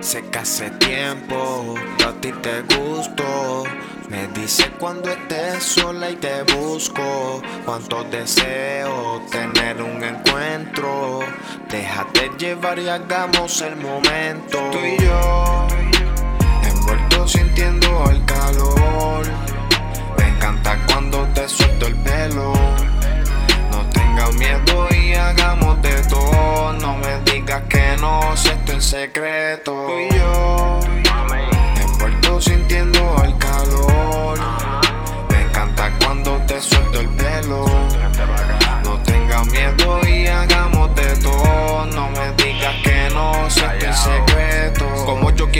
Sé que hace tiempo yo a ti te gusto. Me dice cuando estés sola y te busco. Cuánto deseo tener un encuentro. Déjate llevar y hagamos el momento. Tú y yo, secreto.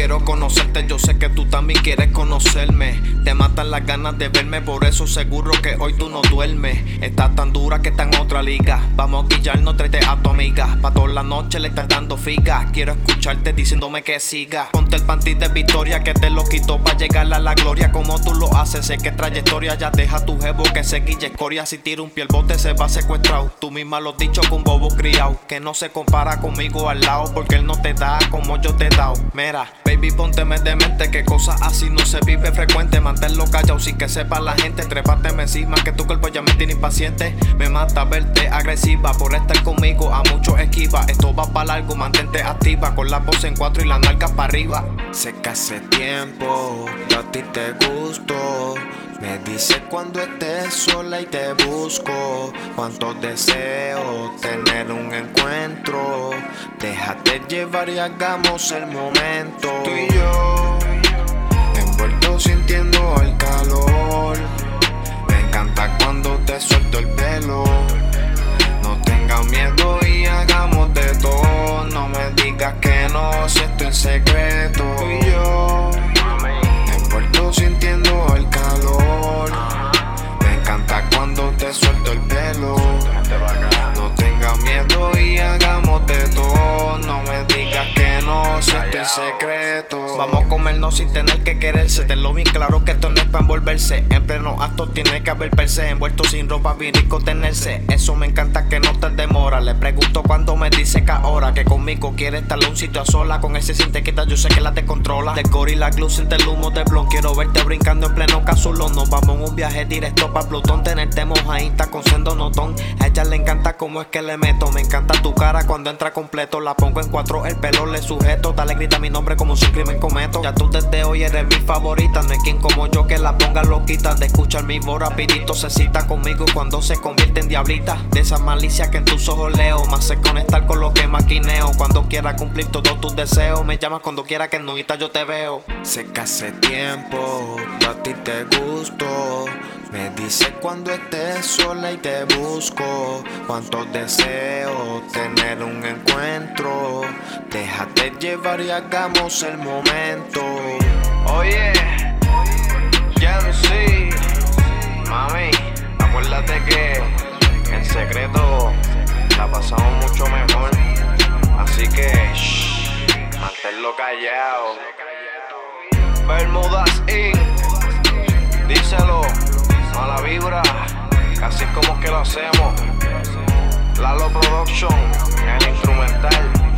Quiero conocerte, yo sé que tú también quieres conocerme. Te matan las ganas de verme, por eso seguro que hoy tú no duermes. Estás tan dura que está en otra liga. Vamos a guillarnos, trate a tu amiga. Pa' toda la noche le estás dando figa. Quiero escucharte diciéndome que siga. Ponte el panty de victoria que te lo quito pa' llegar a la gloria. Como tú lo haces, sé que trayectoria ya deja tu jevo que se guille escoria. Si tira un pie el bote se va secuestrado. Tú misma lo has dicho con bobo criado. Que no se compara conmigo al lado porque él no te da como yo te he dado. Mira, baby, pónteme de mente que cosas así no se vive frecuente. Manténlo callado sin que sepa la gente. Trépateme encima que tu cuerpo ya me tiene impaciente. Me mata verte agresiva por estar conmigo. A muchos esquiva. Esto va para largo, mantente activa. Con la voz en cuatro y las nalgas para arriba. Sé que hace tiempo yo a ti te gusto. Me dice cuando estés sola y te busco. Cuánto deseo tener un encuentro. Déjate llevar y hagamos el momento. Tú y yo, envueltos sintiendo el calor. Me encanta cuando te suelto el pelo. No tengas miedo y hagamos de todo. No me digas que no, si esto en secreto. Secreto. Vamos a comernos sin tener que quererse. Tenlo bien claro que esto no es para envolverse. En pleno acto tiene que haber perse. Envuelto sin ropa, vir y contenerse. Eso me encanta que no te demora. Le pregunto cuando me dice que ahora que conmigo quiere estar un sitio a sola. Con ese sin te quita, yo sé que la te controla. De gorila glue siente el humo de blon. Quiero verte brincando en pleno casulón. Nos vamos en un viaje directo pa' Plutón. Tenerte mojadita con sendo notón. A ella le encanta cómo es que le meto. Me encanta tu cara cuando entra completo. La pongo en cuatro, el pelo le sujeto. Dale grita mi nombre como si un crimen cometo. Ya tú desde hoy eres mi favorita. No hay quien como yo que la ponga loquita. De escuchar mi voz rapidito se cita conmigo cuando se convierte en diablita. De esa malicia que en tus ojos leo. Más sé conectar con lo que maquineo. Cuando quiera cumplir todos tus deseos. Me llamas cuando quiera que en nuita yo te veo. Sé que hace tiempo yo a ti te gusto. Me dice cuando estés sola y te busco. Cuánto deseo tener un encuentro. Déjate llevar y hagamos el momento. Oye, Jancy, mami, acuérdate que en secreto la pasamos mucho mejor. Así que, shh, manténlo callado. Bermudas Inc. Díselo, mala vibra, así como que lo hacemos. Lalo Production, el instrumental.